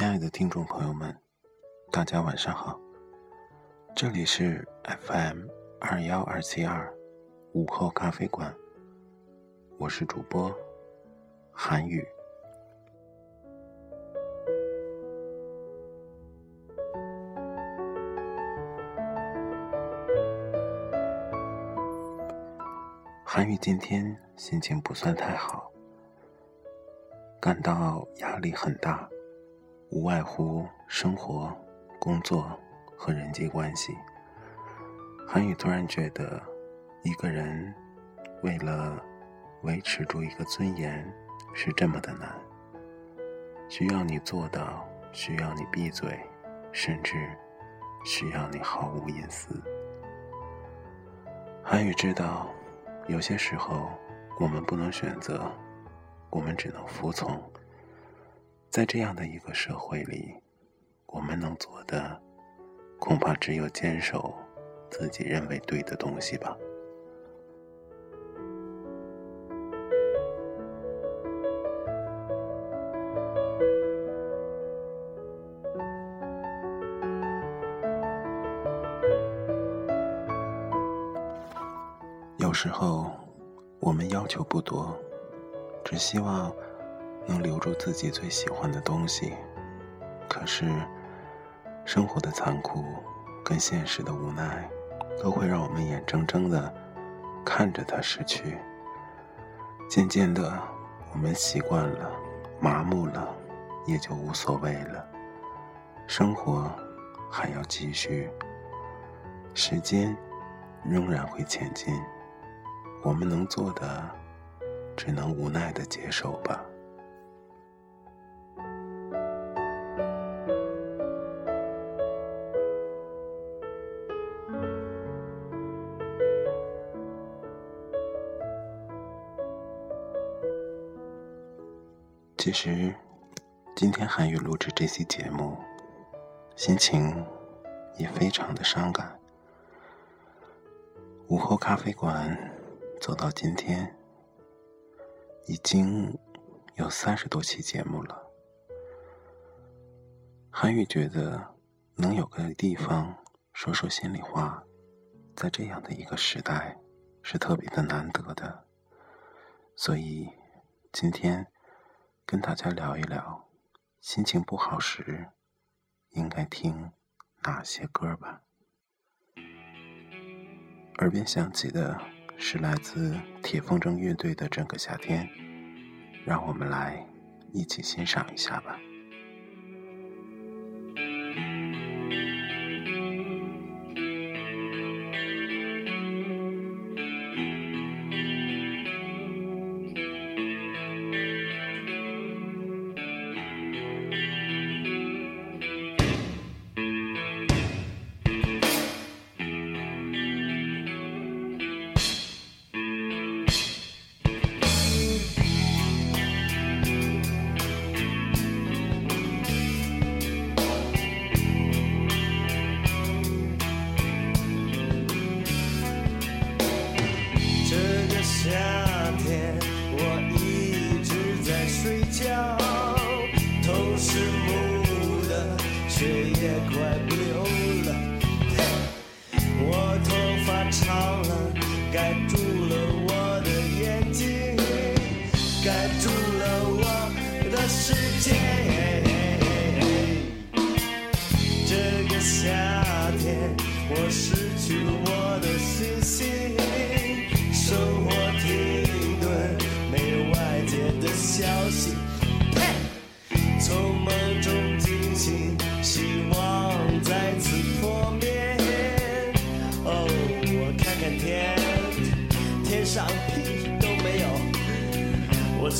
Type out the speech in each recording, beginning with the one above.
亲爱的听众朋友们，大家晚上好，这里是 FM 二幺二七二午后咖啡馆，我是主播韩语。韩语今天心情不算太好，感到压力很大。无外乎生活、工作和人际关系。韩宇突然觉得，一个人为了维持住一个尊严是这么的难，需要你做到，需要你闭嘴，甚至需要你毫无隐私。韩宇知道，有些时候我们不能选择，我们只能服从。在这样的一个社会里，我们能做的，恐怕只有坚守自己认为对的东西吧。有时候，我们要求不多，只希望。能留住自己最喜欢的东西，可是生活的残酷跟现实的无奈，都会让我们眼睁睁的看着它失去。渐渐的，我们习惯了，麻木了，也就无所谓了。生活还要继续，时间仍然会前进，我们能做的，只能无奈的接受吧。其实，今天韩语录制这期节目，心情也非常的伤感。午后咖啡馆走到今天，已经有三十多期节目了。韩语觉得能有个地方说说心里话，在这样的一个时代，是特别的难得的。所以今天。跟大家聊一聊，心情不好时应该听哪些歌吧。耳边响起的是来自铁风筝乐队的《整个夏天》，让我们来一起欣赏一下吧。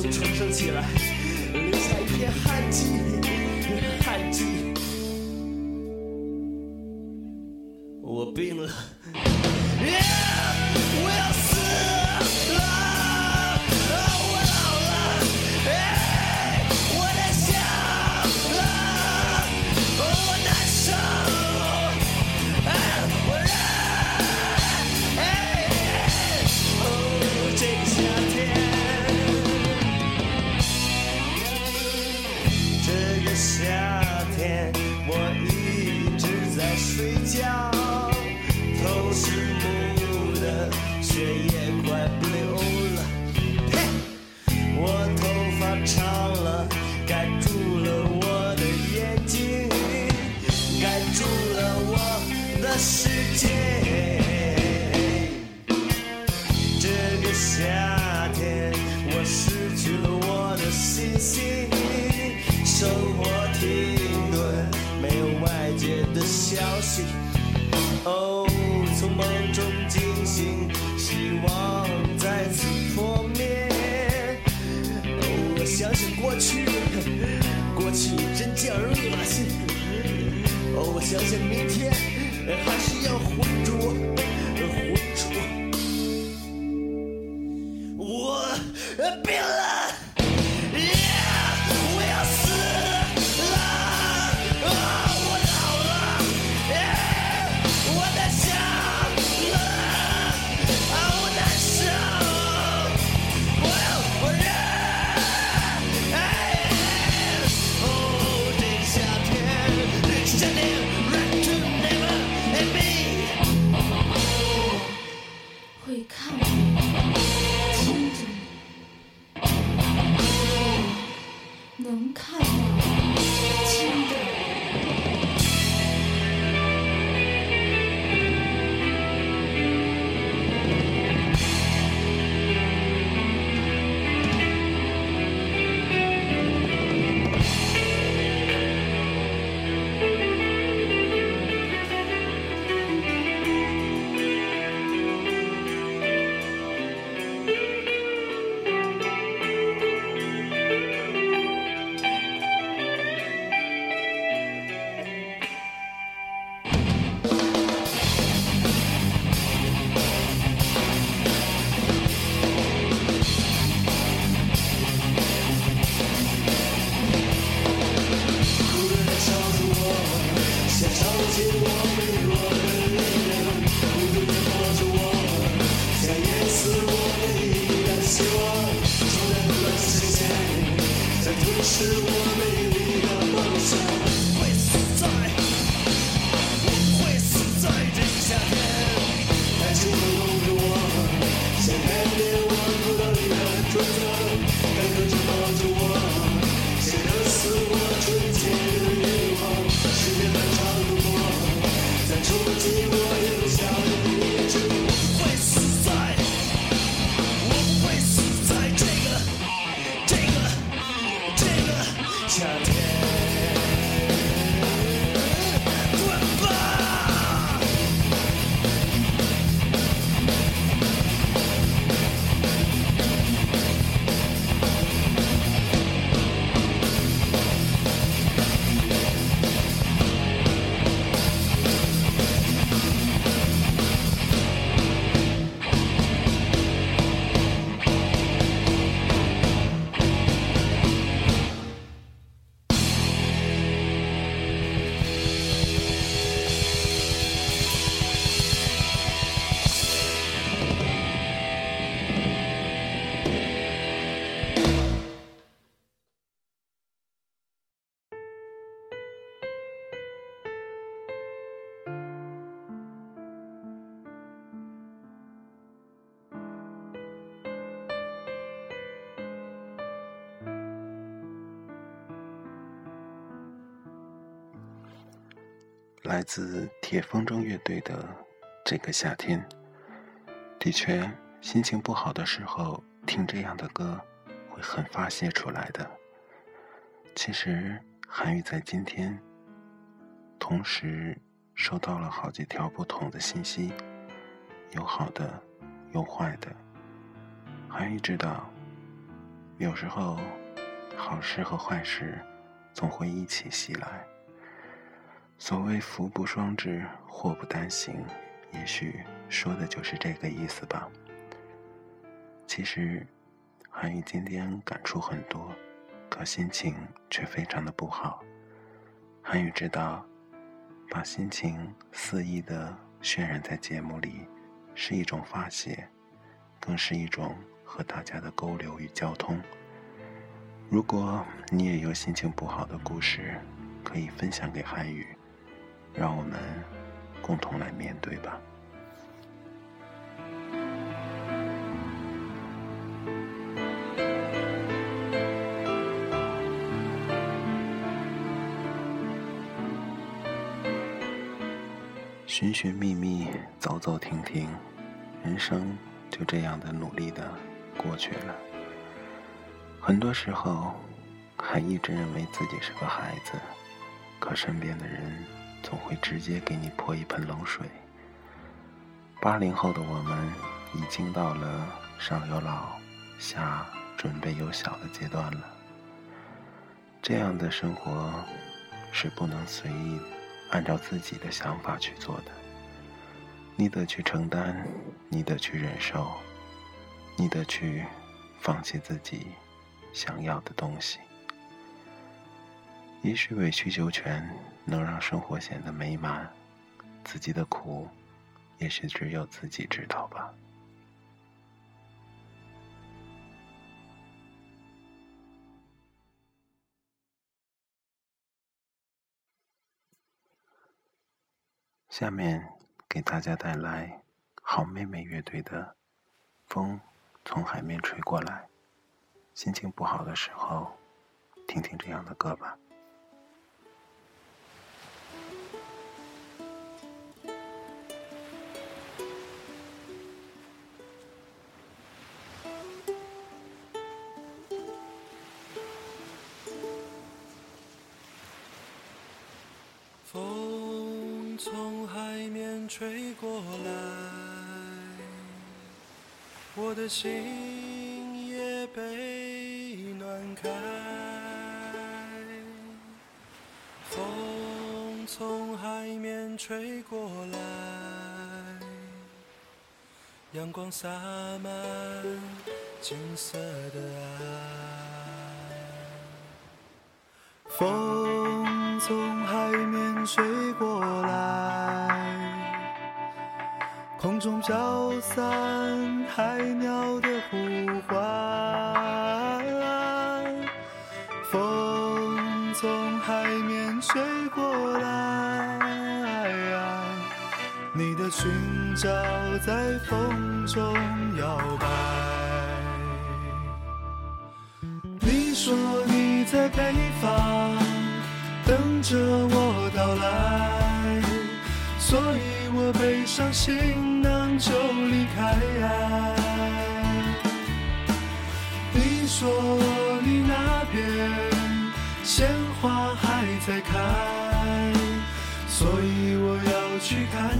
从床上起来，留下一片汗迹，回家。去，过去真叫人恶心。哦，我想想明天来自铁风筝乐队的《这个夏天》，的确，心情不好的时候听这样的歌，会很发泄出来的。其实，韩语在今天，同时收到了好几条不同的信息，有好的，有坏的。韩语知道，有时候好事和坏事总会一起袭来。所谓福不双至，祸不单行，也许说的就是这个意思吧。其实，韩语今天感触很多，可心情却非常的不好。韩语知道，把心情肆意的渲染在节目里，是一种发泄，更是一种和大家的沟流与交通。如果你也有心情不好的故事，可以分享给韩语。让我们共同来面对吧。寻寻觅觅，走走停停，人生就这样的努力的过去了。很多时候，还一直认为自己是个孩子，可身边的人。总会直接给你泼一盆冷水。八零后的我们已经到了上有老、下准备有小的阶段了。这样的生活是不能随意按照自己的想法去做的。你得去承担，你得去忍受，你得去放弃自己想要的东西。也许委曲求全能让生活显得美满，自己的苦，也许只有自己知道吧。下面给大家带来好妹妹乐队的《风从海面吹过来》，心情不好的时候，听听这样的歌吧。风从海面吹过来，我的心也被暖开。风从海面吹过来，阳光洒满金色的爱。风从海面吹过来，空中飘散海鸟的呼唤。风从海面吹过来，你的裙角在风中摇摆。你说你在北方等着我到来，所以我背上行囊就离开。你说你那边鲜花还在开，所以我要去看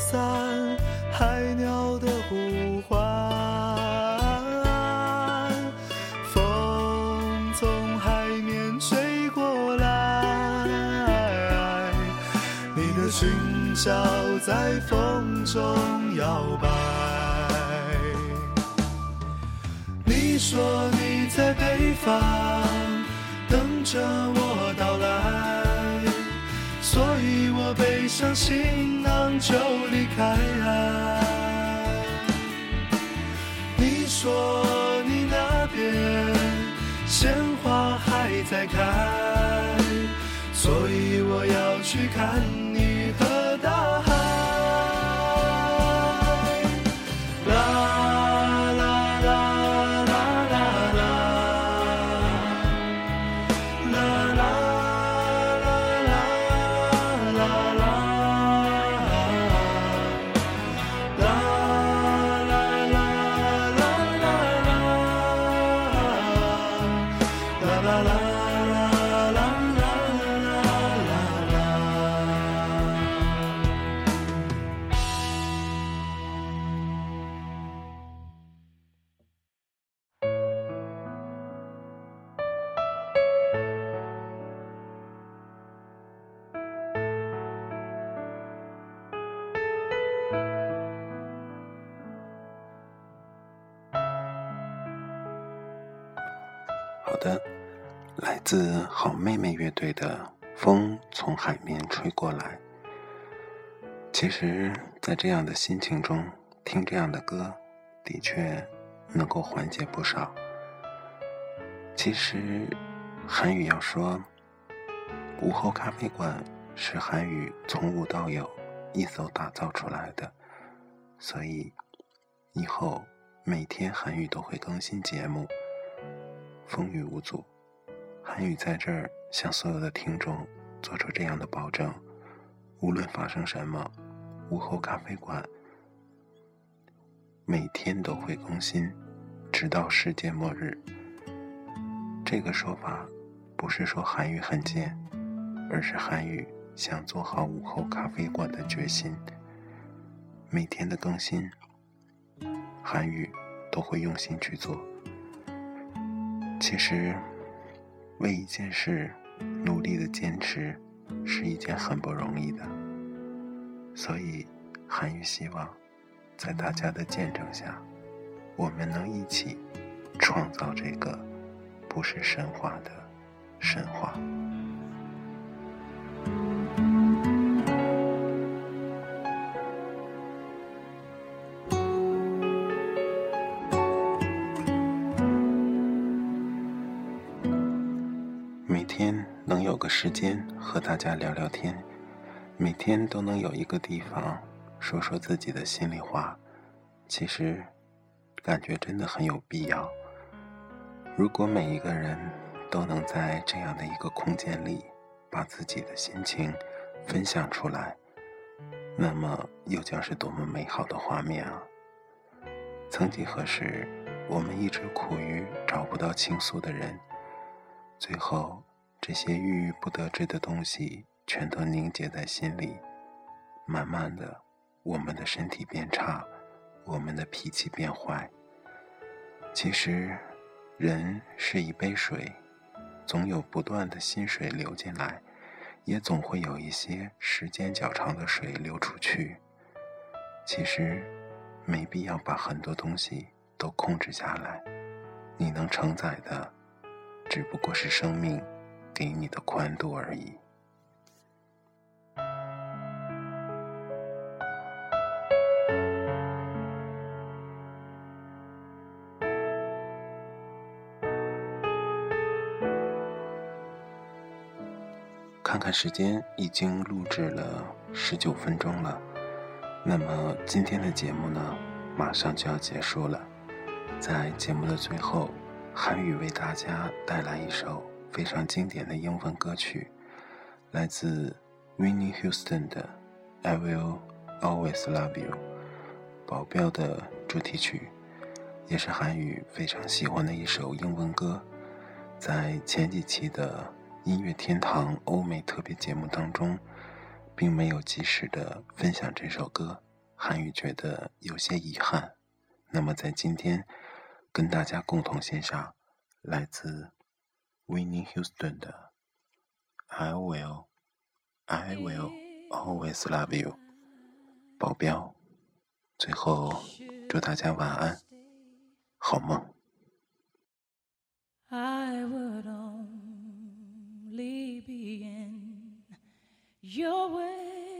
散海鸟的呼唤。风从海面吹过来，你的裙角在风中摇摆。你说你在北方等着我背上行囊就离开。你说你那边鲜花还在开，所以我要去看你的，来自好妹妹乐队的《风从海面吹过来》。其实，在这样的心情中听这样的歌，的确能够缓解不少。其实，韩语要说，午后咖啡馆是韩语从无到有一手打造出来的，所以以后每天韩语都会更新节目。风雨无阻，韩语在这儿向所有的听众做出这样的保证：无论发生什么，午后咖啡馆每天都会更新，直到世界末日。这个说法不是说韩语很贱，而是韩语想做好午后咖啡馆的决心。每天的更新，韩语都会用心去做。其实，为一件事努力的坚持是一件很不容易的，所以韩愈希望在大家的见证下，我们能一起创造这个不是神话的神话。时间和大家聊聊天，每天都能有一个地方说说自己的心里话，其实感觉真的很有必要。如果每一个人都能在这样的一个空间里把自己的心情分享出来，那么又将是多么美好的画面啊！曾几何时，我们一直苦于找不到倾诉的人。最后，这些郁郁不得志的东西全都凝结在心里，慢慢的，我们的身体变差，我们的脾气变坏。其实，人是一杯水，总有不断的新水流进来，也总会有一些时间较长的水流出去。其实，没必要把很多东西都控制下来，你能承载的。只不过是生命给你的宽度而已。看看时间，已经录制了十九分钟了。那么今天的节目呢，马上就要结束了。在节目的最后。韩语为大家带来一首非常经典的英文歌曲，来自 Winnie Houston 的《I Will Always Love You》，保镖的主题曲，也是韩语非常喜欢的一首英文歌。在前几期的音乐天堂欧美特别节目当中，并没有及时的分享这首歌，韩语觉得有些遗憾。那么在今天。跟大家共同献上来自 Winnie Houston 的 "I will, I will always love you"，保镖。最后，祝大家晚安，好梦。I would only be in your way,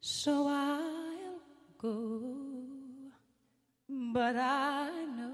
so I'll go. But I know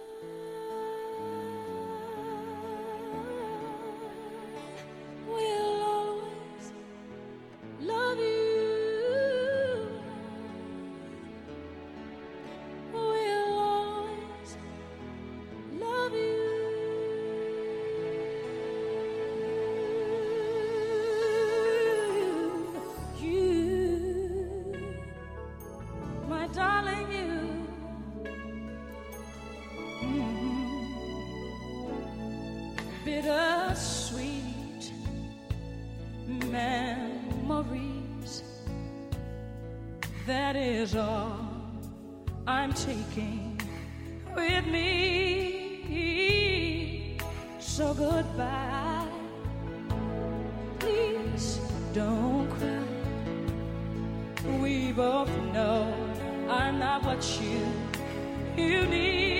So goodbye. Please don't cry. We both know I'm not what you you need.